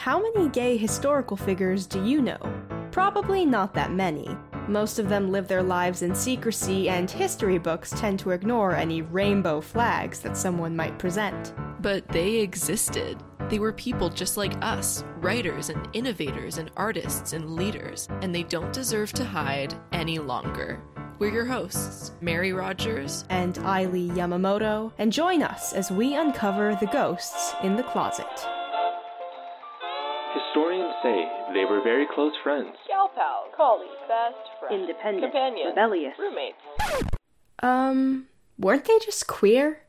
How many gay historical figures do you know? Probably not that many. Most of them live their lives in secrecy, and history books tend to ignore any rainbow flags that someone might present. But they existed. They were people just like us writers and innovators and artists and leaders, and they don't deserve to hide any longer. We're your hosts, Mary Rogers and Aili Yamamoto, and join us as we uncover the ghosts in the closet. Historians say they were very close friends. Gal pal, colleague, best friend, Independent, companion, rebellious. roommates. Um, weren't they just queer?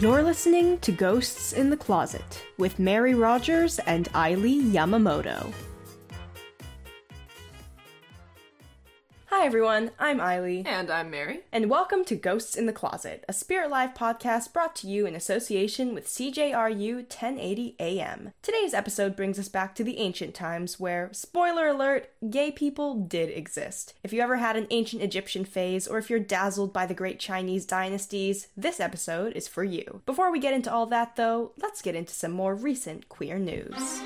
You're listening to Ghosts in the Closet with Mary Rogers and Aili Yamamoto. Hi everyone, I'm Aili. And I'm Mary. And welcome to Ghosts in the Closet, a Spirit Live podcast brought to you in association with CJRU 1080 AM. Today's episode brings us back to the ancient times where, spoiler alert, gay people did exist. If you ever had an ancient Egyptian phase, or if you're dazzled by the great Chinese dynasties, this episode is for you. Before we get into all that though, let's get into some more recent queer news.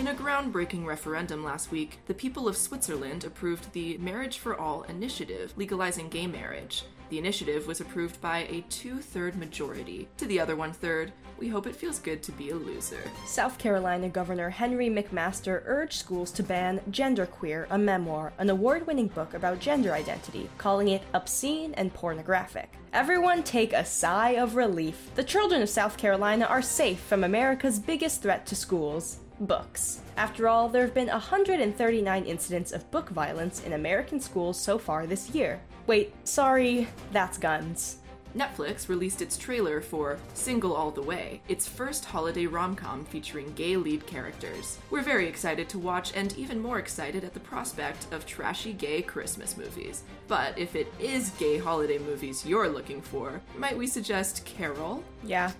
In a groundbreaking referendum last week, the people of Switzerland approved the Marriage for All initiative, legalizing gay marriage. The initiative was approved by a two third majority. To the other one third, we hope it feels good to be a loser. South Carolina Governor Henry McMaster urged schools to ban Genderqueer, a memoir, an award winning book about gender identity, calling it obscene and pornographic. Everyone take a sigh of relief. The children of South Carolina are safe from America's biggest threat to schools books. After all, there have been 139 incidents of book violence in American schools so far this year. Wait, sorry, that's guns. Netflix released its trailer for Single All the Way, its first holiday rom com featuring gay lead characters. We're very excited to watch and even more excited at the prospect of trashy gay Christmas movies. But if it is gay holiday movies you're looking for, might we suggest Carol? Yeah,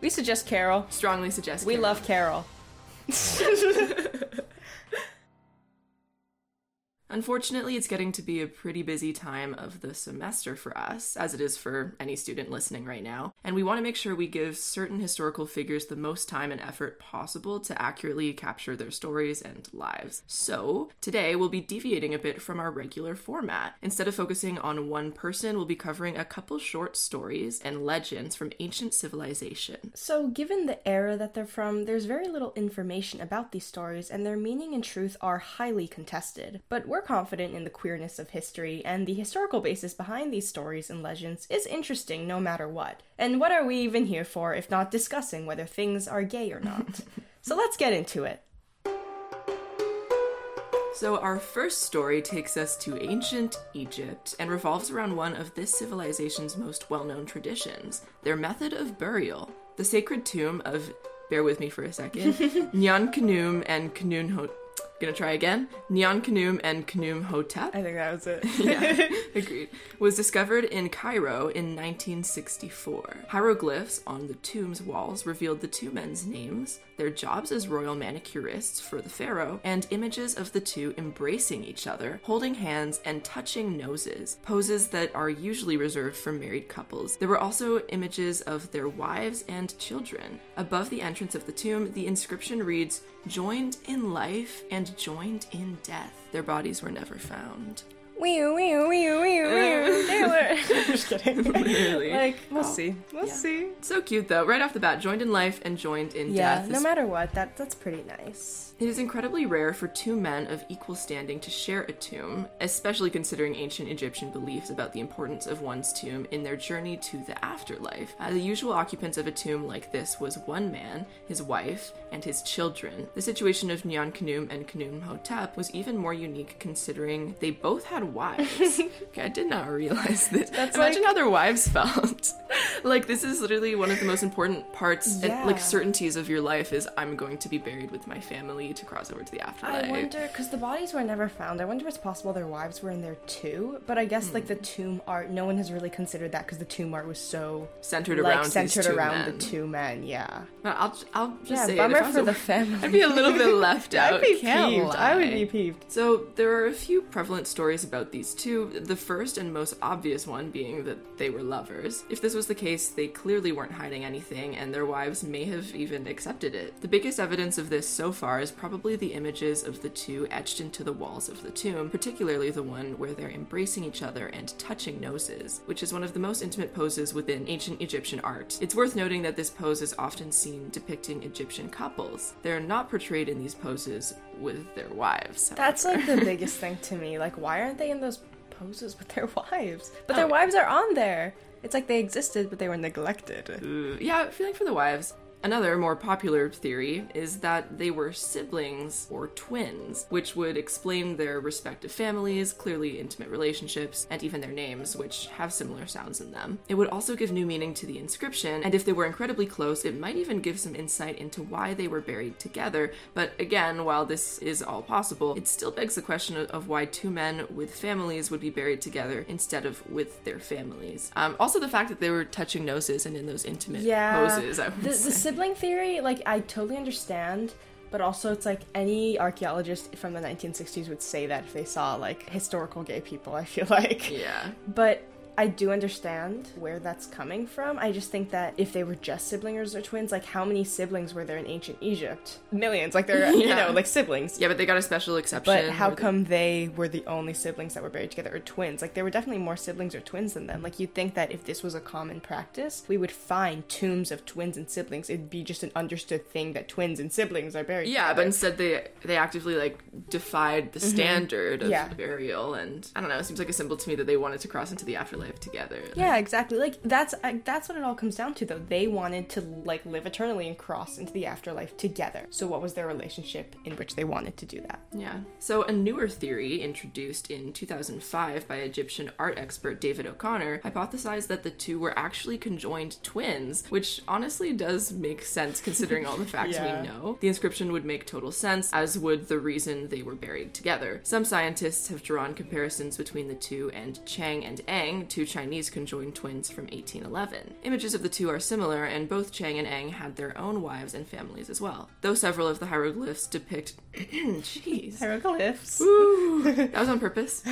we suggest Carol. Strongly suggest Carol. We love Carol. 是是？Unfortunately, it's getting to be a pretty busy time of the semester for us, as it is for any student listening right now, and we want to make sure we give certain historical figures the most time and effort possible to accurately capture their stories and lives. So, today we'll be deviating a bit from our regular format. Instead of focusing on one person, we'll be covering a couple short stories and legends from ancient civilization. So, given the era that they're from, there's very little information about these stories, and their meaning and truth are highly contested. But we're confident in the queerness of history, and the historical basis behind these stories and legends is interesting no matter what. And what are we even here for if not discussing whether things are gay or not? so, let's get into it. So, our first story takes us to ancient Egypt and revolves around one of this civilization's most well known traditions their method of burial. The sacred tomb of, bear with me for a second, Nyan Khnum and Hotep. Gonna try again. Nyan Khnum and Khnum Hotep. I think that was it. yeah, agreed. Was discovered in Cairo in 1964. Hieroglyphs on the tomb's walls revealed the two men's names, their jobs as royal manicurists for the pharaoh, and images of the two embracing each other, holding hands, and touching noses, poses that are usually reserved for married couples. There were also images of their wives and children. Above the entrance of the tomb, the inscription reads, Joined in life and joined in death. Their bodies were never found. Wee wee wee wee wee Taylor. Just kidding. Really? Like, we'll Oh, see. We'll yeah. see. So cute though. Right off the bat, joined in life and joined in Yeah, death. no is- matter what, that that's pretty nice. It is incredibly rare for two men of equal standing to share a tomb, especially considering ancient Egyptian beliefs about the importance of one's tomb in their journey to the afterlife. Uh, the usual occupants of a tomb like this was one man, his wife, and his children. The situation of Nyan Khnum and Khnum Hotep was even more unique considering they both had wives. okay, I did not realize this. That's Imagine like- how their wives felt. like this is literally one of the most important parts, and, like certainties of your life is I'm going to be buried with my family to cross over to the afterlife. I wonder because the bodies were never found. I wonder if it's possible their wives were in there too. But I guess like the Hmm. tomb art, no one has really considered that because the tomb art was so centered like around these centered around men. the two men. Yeah, I'll I'll just yeah. say it, Bummer if I was for a- the family. I'd be a little bit left out. I'd be peeved. I would be peeved. So there are a few prevalent stories about these two. The first and most obvious one being that they were lovers. If this was was the case, they clearly weren't hiding anything, and their wives may have even accepted it. The biggest evidence of this so far is probably the images of the two etched into the walls of the tomb, particularly the one where they're embracing each other and touching noses, which is one of the most intimate poses within ancient Egyptian art. It's worth noting that this pose is often seen depicting Egyptian couples. They're not portrayed in these poses with their wives. That's like the biggest thing to me. Like, why aren't they in those poses with their wives? But their Oh. wives are on there. It's like they existed, but they were neglected. Ooh, yeah, feeling for the wives. Another more popular theory is that they were siblings or twins, which would explain their respective families, clearly intimate relationships, and even their names, which have similar sounds in them. It would also give new meaning to the inscription, and if they were incredibly close, it might even give some insight into why they were buried together. But again, while this is all possible, it still begs the question of- why two men with families would be buried together instead of with their families. Um, also, the fact that they were touching noses and in those intimate Yeah. poses. I would The, say. the sibling theory, like, I totally understand. But also, it's like any archaeologist from the 1960s would say that if they saw like historical gay people, I feel like. yeah. But I do understand where that's coming from. I just think that if they were just siblings or twins, like how many siblings were there in ancient Egypt? Millions. Like they're, you know, like siblings. Yeah, but they got a special exception. But how where they- come they were the only siblings that were buried together or twins? Like there were definitely more siblings or twins than them. Like you'd think that if this was a common practice, we would find tombs of twins and siblings. It'd be just an understood thing that twins and siblings are buried. Yeah, but instead they they actively like defied the standard of Mm-hmm. Yeah. burial, and I don't know. It seems like a symbol to me that they wanted to cross into the afterlife together. Yeah, exactly. Like that's I, that's what it all comes down to, though. They wanted to like live eternally and cross into the afterlife together. So, what was their relationship in which they wanted to do that? Yeah. So, a newer theory introduced in 2005 by Egyptian art expert David O'Connor hypothesized that the two were actually conjoined twins, which honestly does make sense considering all the facts Yeah. we know. The inscription would make total sense, as would the reason they were buried together. Some scientists have drawn comparisons between the two and Chang and Eng, two Chinese conjoined twins from 1811. Images of the two are similar, and both Chang and Eng had their own wives and families as well. Though several of the hieroglyphs depict. Jeez. Hieroglyphs. Ooh, that was on purpose.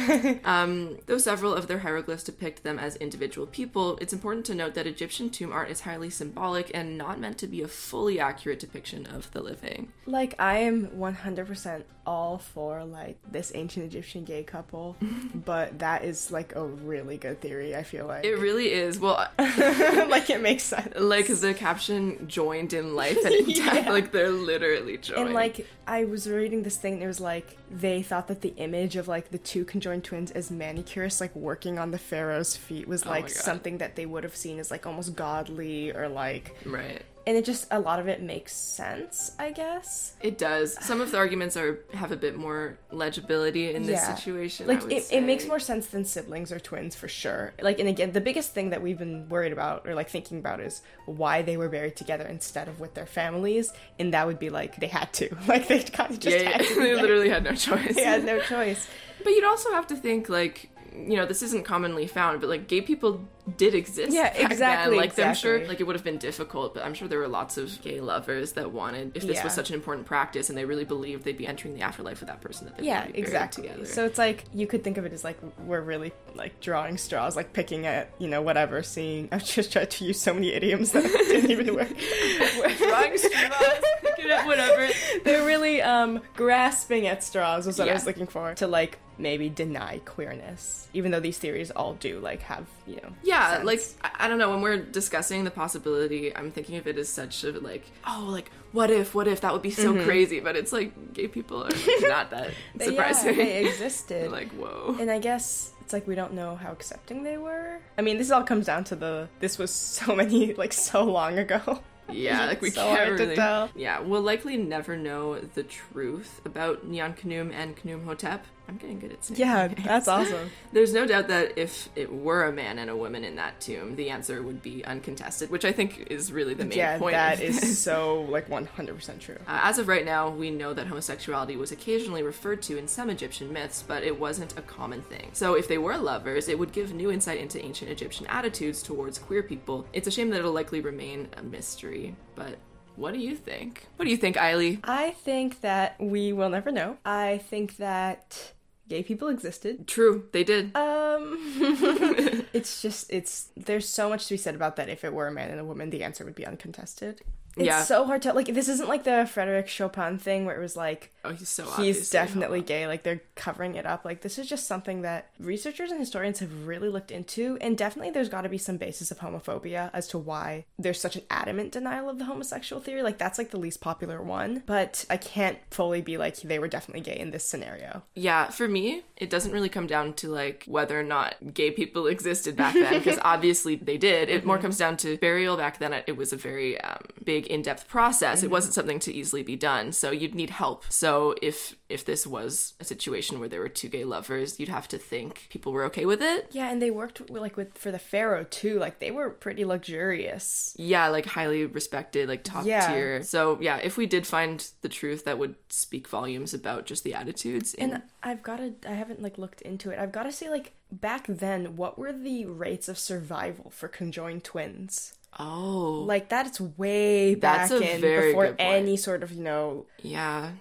Um, though several of their hieroglyphs depict them as individual people, it's important to note that Egyptian tomb art is highly symbolic and not meant to be a fully accurate depiction of the living. Like I am 100% all for like this ancient Egyptian gay couple, but that is like a really good theory. I feel like It really is. Well, like it makes sense. like the caption joined in life and in death, Yeah. like they're literally joined. And like I was reading this thing, there was like they thought that the image of like the two conjoined twins as manicurists, like working on the pharaoh's feet, was Oh like God. something that they would have seen as like almost godly or like. right. And it just a lot of it makes sense, I guess. It does. Some of the arguments are have a bit more legibility in this Yeah. situation. Like it, it makes more sense than siblings or twins for sure. Like and again, the biggest thing that we've been worried about or like thinking about is why they were buried together instead of with their families, and that would be like they had to, like they kind of just Yeah, had yeah. they literally had no choice. they had no choice. But you'd also have to think like you know this isn't commonly found, but like gay people did exist. Yeah, exactly, Then. Like I'm sure like it would have been difficult, but I'm sure there were lots of gay lovers that wanted if this Yeah. was such an important practice and they really believed they'd be entering the afterlife with that person that they Yeah, exactly. together. So it's like you could think of it as like we're really like drawing straws, like picking at you know whatever, seeing. I've just tried to use so many idioms that didn't even work. drawing straws, picking at whatever. They're really um grasping at straws was what I was looking for to like maybe deny queerness, even though these theories all do like have you know. Yeah, sense. like I, I don't know. When we're discussing the possibility, I'm thinking of it as such a like, oh, like what if, what if that would be so mm-hmm. crazy? But it's like gay people are not that surprising. Yeah, they existed. like whoa. and I guess it's like we don't know how accepting they were. I mean, this all comes down to the this was so many like so long ago. Yeah, like we so can't really. Yeah, we'll likely never know the truth about Neon Kanum and Kanum Hotep. I'm getting good at saying. Yeah, names. that's awesome. There's no doubt that if it were a man and a woman in that tomb, the answer would be uncontested, which I think is really the main Yeah, point. that of is so like 100% true. Uh, as of right now, we know that homosexuality was occasionally referred to in some Egyptian myths, but it wasn't a common thing. So, if they were lovers, it would give new insight into ancient Egyptian attitudes towards queer people. It's a shame that it'll likely remain a mystery, but what do you think? What do you think, Aili? I think that we will never know. I think that gay people existed. True, they did. Um it's just it's there's so much to be said about that. If it were a man and a woman, the answer would be uncontested. It's Yeah. so hard to like. This isn't like the Frederick Chopin thing where it was like Oh, he's so he's definitely gay. Like they're covering it up. Like this is just something that researchers and historians have really looked into, and definitely there's got to be some basis of homophobia as to why there's such an adamant denial of the homosexual theory. Like that's like the least popular one, but I can't fully be like they were definitely gay in this scenario. Yeah, for me, it doesn't really come down to like whether or not gay people existed back then, because obviously they did. It more comes down to burial back then. It was a very um, big, in-depth process. It mm-hmm. wasn't something to easily be done, so you'd need help. So if if this was a situation where there were two gay lovers, you'd have to think people were okay with it. Yeah, and they worked like with for the pharaoh too. Like they were pretty luxurious. Yeah, like highly respected, like top Yeah. tier. So yeah, if we did find the truth, that would speak volumes about just the attitudes. In- And I've got to I haven't like looked into it. I've got to say like back then what were the rates of survival for conjoined twins? Oh, Like that's way back in before good any sort of, you know, yeah.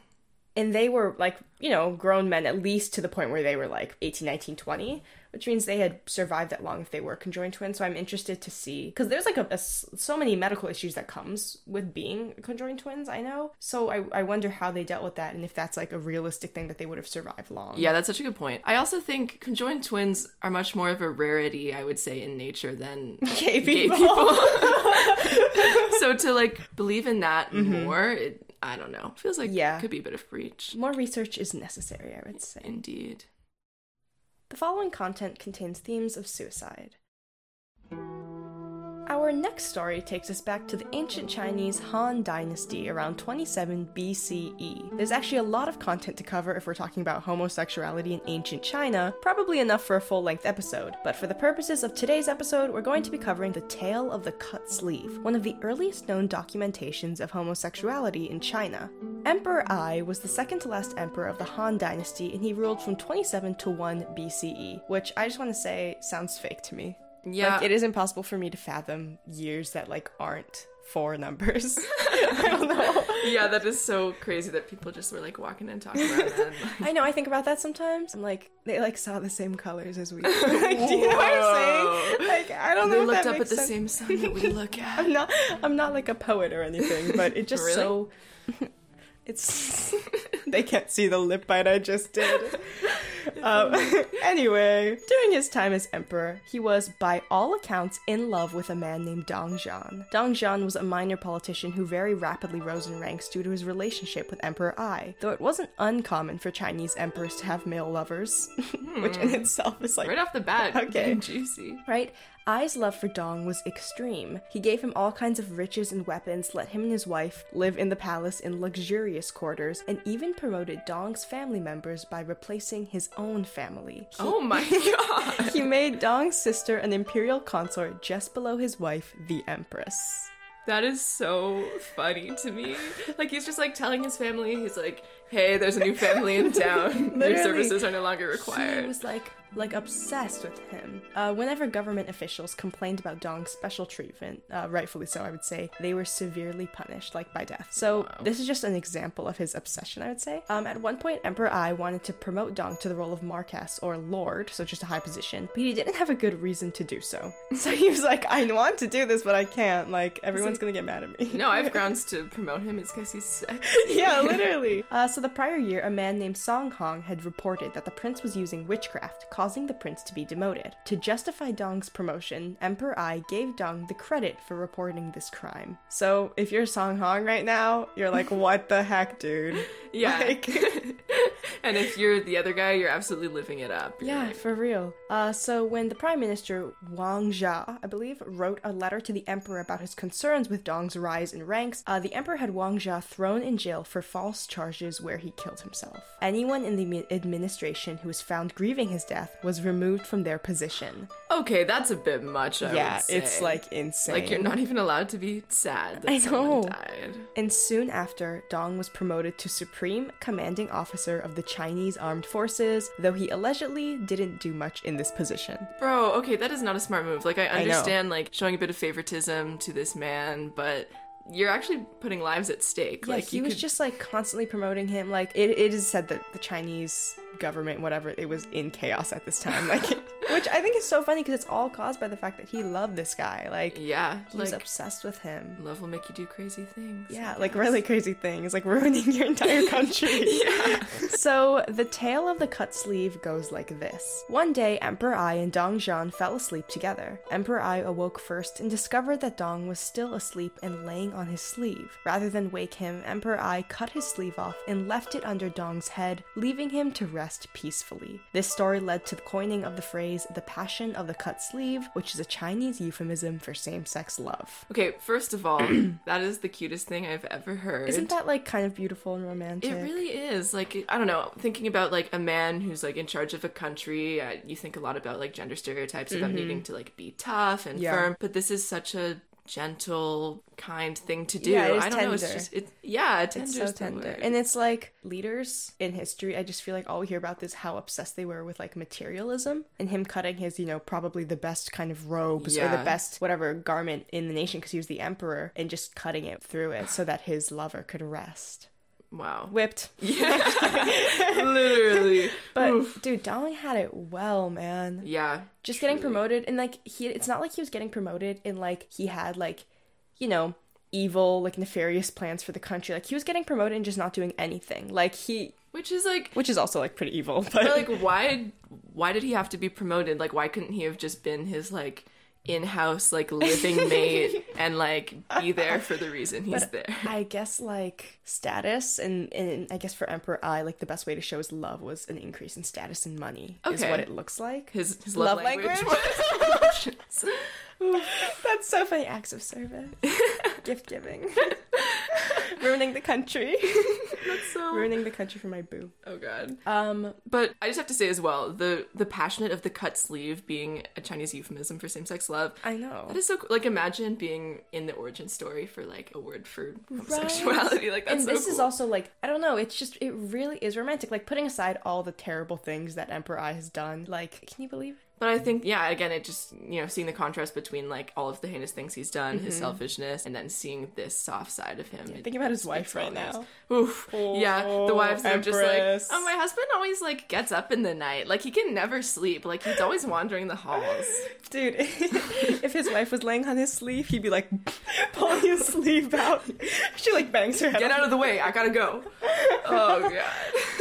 And they were like, you know, grown men at least to the point where they were like 18, 19, 20, which means they had survived that long if they were conjoined twins. So I'm interested to see because there's like a so many medical issues that comes with being conjoined twins. I know, so I I wonder how they dealt with that and if that's like a realistic thing that they would have survived long. Yeah, that's such a good point. I also think conjoined twins are much more of a rarity, I would say, in nature than gay gay people. people. so to like believe in that Mm-hmm. more, it, I don't know, feels like Yeah. it could be a bit of breach. More research is necessary, I would say. Indeed. The following content contains themes of suicide. Our next story takes us back to the ancient Chinese Han Dynasty around 27 BCE. There's actually a lot of content to cover if we're talking about homosexuality in ancient China, probably enough for a full length episode. But for the purposes of today's episode, we're going to be covering the tale of the cut sleeve, one of the earliest known documentations of homosexuality in China. Emperor Ai was the second to last emperor of the Han Dynasty, and he ruled from 27 to 1 BCE, which I just want to say sounds fake to me. Yeah. Like it is impossible for me to fathom years that like aren't four numbers. I don't know. yeah, that is so crazy that people just were like walking and talking around that. I know. I think about that sometimes. I'm like, they like saw the same colors as we. Like, do you know what I'm saying? Like, I don't know. They looked up at makes the same sun that we look at. I'm not. I'm not like a poet or anything, but it just Really? so. It's. they can't see the lip bite I just did. Um, anyway, during his time as emperor, he was, by all accounts, in love with a man named Dong Zhan. Dong Zhan was a minor politician who very rapidly rose in ranks due to his relationship with Emperor Ai, though it wasn't uncommon for Chinese emperors to have male lovers, which in itself is like Right off the bat, Okay. juicy. right? Ai's love for Dong was extreme. He gave him all kinds of riches and weapons, let him and his wife live in the palace in luxurious quarters, and even promoted Dong's family members by replacing his own family. He, Oh my god. he made Dong's sister an imperial consort just below his wife, the empress. That is so funny to me. Like he's just like telling his family, he's like, "Hey, there's a new family in town. Your services are no longer required." He required." was like like obsessed with him. Uh, whenever government officials complained about Dong's special treatment, uh, rightfully so, I would say, they were severely punished, like by death. So this is just an example of his obsession, I would say. Um, at one point, Emperor Ai wanted to promote Dong to the role of Marquess or Lord, so just a high position, but he didn't have a good reason to do so. So he was like, "I want to do this, but I can't. Like everyone's gonna get mad at me." No, I have grounds to promote him. It's because he's sexy. yeah, literally. Uh, so the prior year, a man named Song Hong had reported that the prince was using witchcraft, causing the prince to be demoted. To justify Dong's promotion, Emperor Ai gave Dong the credit for reporting this crime. So if you're Song Hong right now, you're like, what the heck, dude? Yeah. Like- and if you're the other guy, you're absolutely living it up. You're Yeah, like, for real. Uh, so when the prime minister Wang Jia, I believe, wrote a letter to the emperor about his concerns with Dong's rise in ranks, uh, the emperor had Wang Jia thrown in jail for false charges where he killed himself. Anyone in the administration who was found grieving his death was removed from their position. okay, that's a bit much. I yeah, it's like insane. like you're not even allowed to be sad that I someone know. died. And soon after, Dong was promoted to Supreme Commanding Officer of the Chinese Armed Forces, though he allegedly didn't do much in this position. Bro, okay, that is not a smart move. Like I understand like showing a bit of favoritism to this man, but you're actually putting lives at stake. Yeah, like he you was could just like constantly promoting him. Like it, it is said that the Chinese government, whatever, it was in chaos at this time. Like Which I think is so funny because it's all caused by the fact that he loved this guy. Like, Yeah, he was like obsessed with him. love will make you do crazy things. Yeah, like really crazy things, like ruining your entire country. yeah. So the tale of the cut sleeve goes like this. One day, Emperor Ai and Dong Zhan fell asleep together. Emperor Ai awoke first and discovered that Dong was still asleep and laying on his sleeve. Rather than wake him, Emperor Ai cut his sleeve off and left it under Dong's head, leaving him to rest peacefully. This story led to the coining of the phrase "the passion of the cut sleeve," which is a Chinese euphemism for same-sex love. Okay, first of all, that is the cutest thing I've ever heard. Isn't that like kind of beautiful and romantic? It really is. Like, I don't know, thinking about like a man who's like in charge of a country, uh, you think a lot about like gender stereotypes about needing to like be tough and Mm-hmm. Yeah. firm, but this is such a gentle, kind thing to do. Yeah, I don't know, it's tender. just it yeah, tender It's so tender. And it's like leaders in history, I just feel like all we hear about is how obsessed they were with like materialism and him cutting his, you know, probably the best kind of robes or the best whatever garment in the nation because he was the emperor and just cutting it through it so that his lover could rest. Wow. Whipped. Yeah. Literally. But dude, Dong had it well, man. Yeah. just getting promoted and like he it's not like he was getting promoted and like he had like you know evil like nefarious plans for the country like he was getting promoted and just not doing anything like he Which is like which is also like pretty evil but, But like, why? Why did he have to be promoted? Like, why couldn't he have just been his like in-house like living mate and like be there for the reason he's But there? I guess like status and, and I guess for Emperor Ai like the best way to show his love was an increase in status and money is what it looks like. His his love, Love language. language? emotions. That's so funny. Acts of service, gift giving, ruining the country, so ruining the country for my boo. oh god. Um, But I just have to say as well, the the passionate of the cut sleeve being a Chinese euphemism for same sex love. I know. That is so. Like imagine being in the origin story for like a word for homosexuality. Like that's and so this is also like I don't know. It's just it really is romantic. Like putting aside all the terrible things that Emperor Ai has done. Like, can you believe? it? But I think, yeah, again, it just, you know, seeing the contrast between like all of the heinous things he's done, his selfishness, and then seeing this soft side of him. Mm-hmm. Think about his wife right now. Oof. yeah, the wives are just like, oh, my husband always like gets up in the night. Like he can never sleep. Like he's always wandering the halls. Dude, if his wife was laying on his sleeve, he'd be like pulling his sleeve out. She like bangs her head. Get out of the way. I gotta go. Oh god.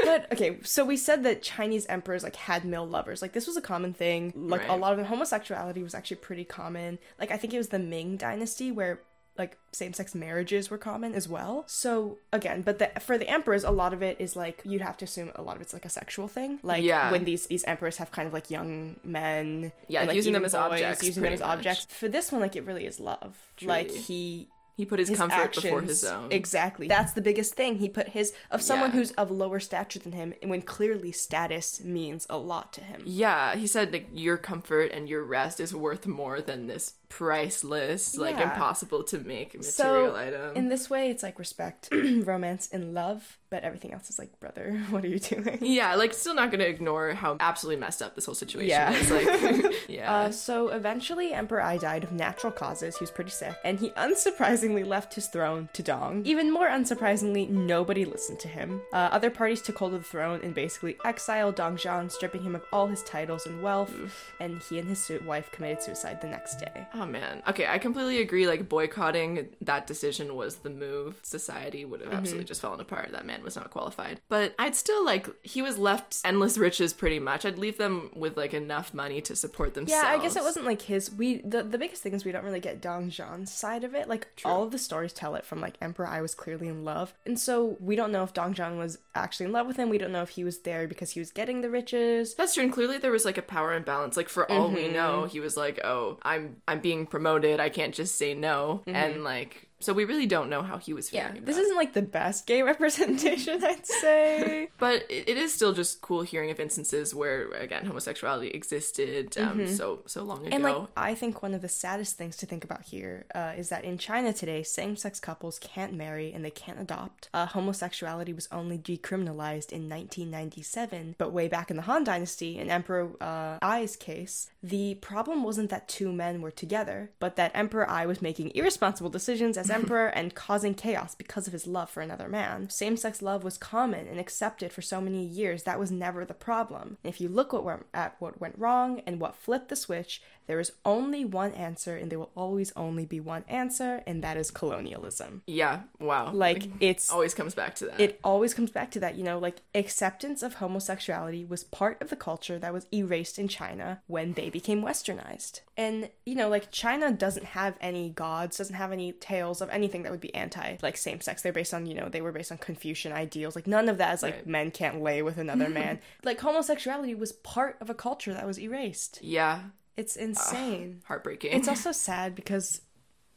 But okay, so we said that Chinese emperors like had male lovers. Like this was a common thing. Like a lot of them, homosexuality was actually pretty common. Like I think it was the Ming dynasty where like same-sex marriages were common as well. So again, but the, for the emperors, a lot of it is like you'd have to assume a lot of it's like a sexual thing. Like Yeah. when these these emperors have kind of like young men, Yeah, and, like, using them as objects, using them as much. objects. For this one, like it really is love. Like he He put his, his comfort actions, before his own. Exactly. That's the biggest thing. He put his of someone Yeah. who's of lower stature than him, and when clearly status means a lot to him. Yeah, he said like your comfort and your rest is worth more than this priceless, like impossible to make material So item. in this way, it's like respect, romance, and love, but everything else is like, brother, what are you doing? yeah, like still not gonna ignore how absolutely messed up this whole situation Yeah. is. Like, yeah. Uh, so eventually, Emperor Ai died of natural causes. He was pretty sick, and he unsurprisingly left his throne to Dong. Even more unsurprisingly, nobody listened to him. Uh, other parties took hold of the throne and basically exiled Dong Zhan, stripping him of all his titles and wealth. And he and his wife committed suicide the next day. Oh man. Okay, I completely agree. Like boycotting that decision was the move. Society would Mm-hmm. have absolutely just fallen apart. That man was not qualified. But I'd still like he was left endless riches pretty much. I'd leave them with like enough money to support themselves. Yeah, I guess it wasn't like his. We the, the biggest thing is we don't really get Dong Zhan's side of it. Like all of the stories tell it from like Emperor Ai was clearly in love, and so we don't know if Dong Zhan was actually in love with him. We don't know if he was there because he was getting the riches. That's true. And clearly there was like a power imbalance. Like for all Mm-hmm. we know, he was like, "Oh, I'm I'm being promoted. I can't just say no." And like so we really don't know how he was Mm-hmm. Yeah, feeling. this isn't like the best gay representation, I'd say. But it, it is still just cool hearing of instances where again homosexuality existed um, so so long ago. Mm-hmm. And like, I think one of the saddest things to think about here uh, is that in China today, same-sex couples can't marry and they can't adopt. Uh, homosexuality was only decriminalized in 1997, but way back in the Han Dynasty, in Emperor uh, Ai's case, the problem wasn't that two men were together, but that Emperor Ai was making irresponsible decisions as emperor and causing chaos because of his love for another man. Same sex love was common and accepted for so many years, that was never the problem. If you look at what went wrong and what flipped the switch, there is only one answer, and there will always only be one answer, and that is colonialism. Yeah, wow. Like, it's always comes back to that. it always comes back to that you know like acceptance of homosexuality was part of the culture that was erased in china when they became westernized and you know like china doesn't have any gods doesn't have any tales of anything that would be anti like same sex they're based on you know they were based on confucian ideals like none of that is like Right. men can't lay with another man like homosexuality was part of a culture that was erased yeah, it's insane heartbreaking. it's also sad because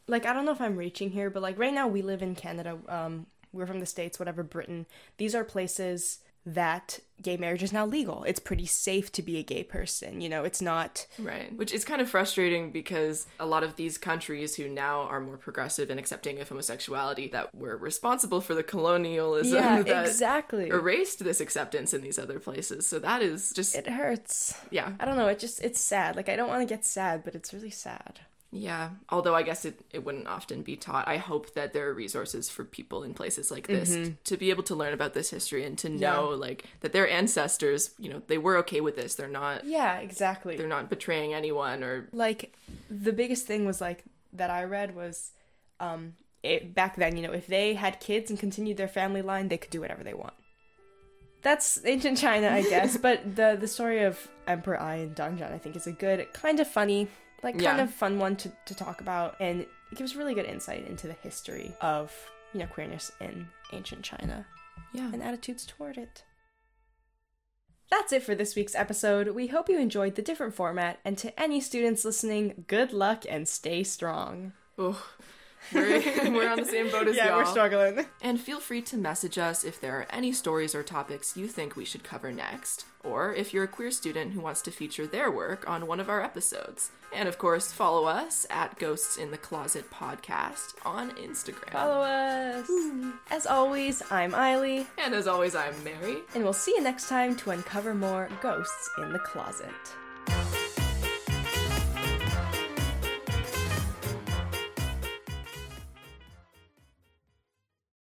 like i don't know if i'm reaching here but like right now we live in canada um we're from the states whatever britain these are places that gay marriage is now legal. It's pretty safe to be a gay person you know? It's not Right. Which is kind of frustrating because a lot of these countries who now are more progressive and accepting of homosexuality that were responsible for the colonialism yeah that exactly. erased this acceptance in these other places. So that is just it hurts. Yeah. i don't know. It just it's sad. Like i don't want to get sad but it's really sad Yeah. Although I guess it, it wouldn't often be taught. I hope that there are resources for people in places like this Mm-hmm. to be able to learn about this history and to know like that their ancestors, you know, they were okay with this. They're not yeah exactly they're not betraying anyone or like the biggest thing was like that I read was um it, back then you know if they had kids and continued their family line they could do whatever they want that's ancient China I guess but the the story of Emperor Ai and Dong Zhan I think is a good kind of funny like kind Yeah. of fun one to, to talk about and it gives really good insight into the history of you know queerness in ancient China yeah. and attitudes toward it. That's it for this week's episode. We hope you enjoyed the different format, and to any students listening, good luck and stay strong. Oh, we're, we're on the same boat as y'all. Yeah, we're struggling. And feel free to message us if there are any stories or topics you think we should cover next, or if you're a queer student who wants to feature their work on one of our episodes. And of course, follow us at Ghosts in the Closet Podcast on Instagram. Follow us. As always, I'm Aili, And as always, I'm Mary. and we'll see you next time to uncover more ghosts in the closet.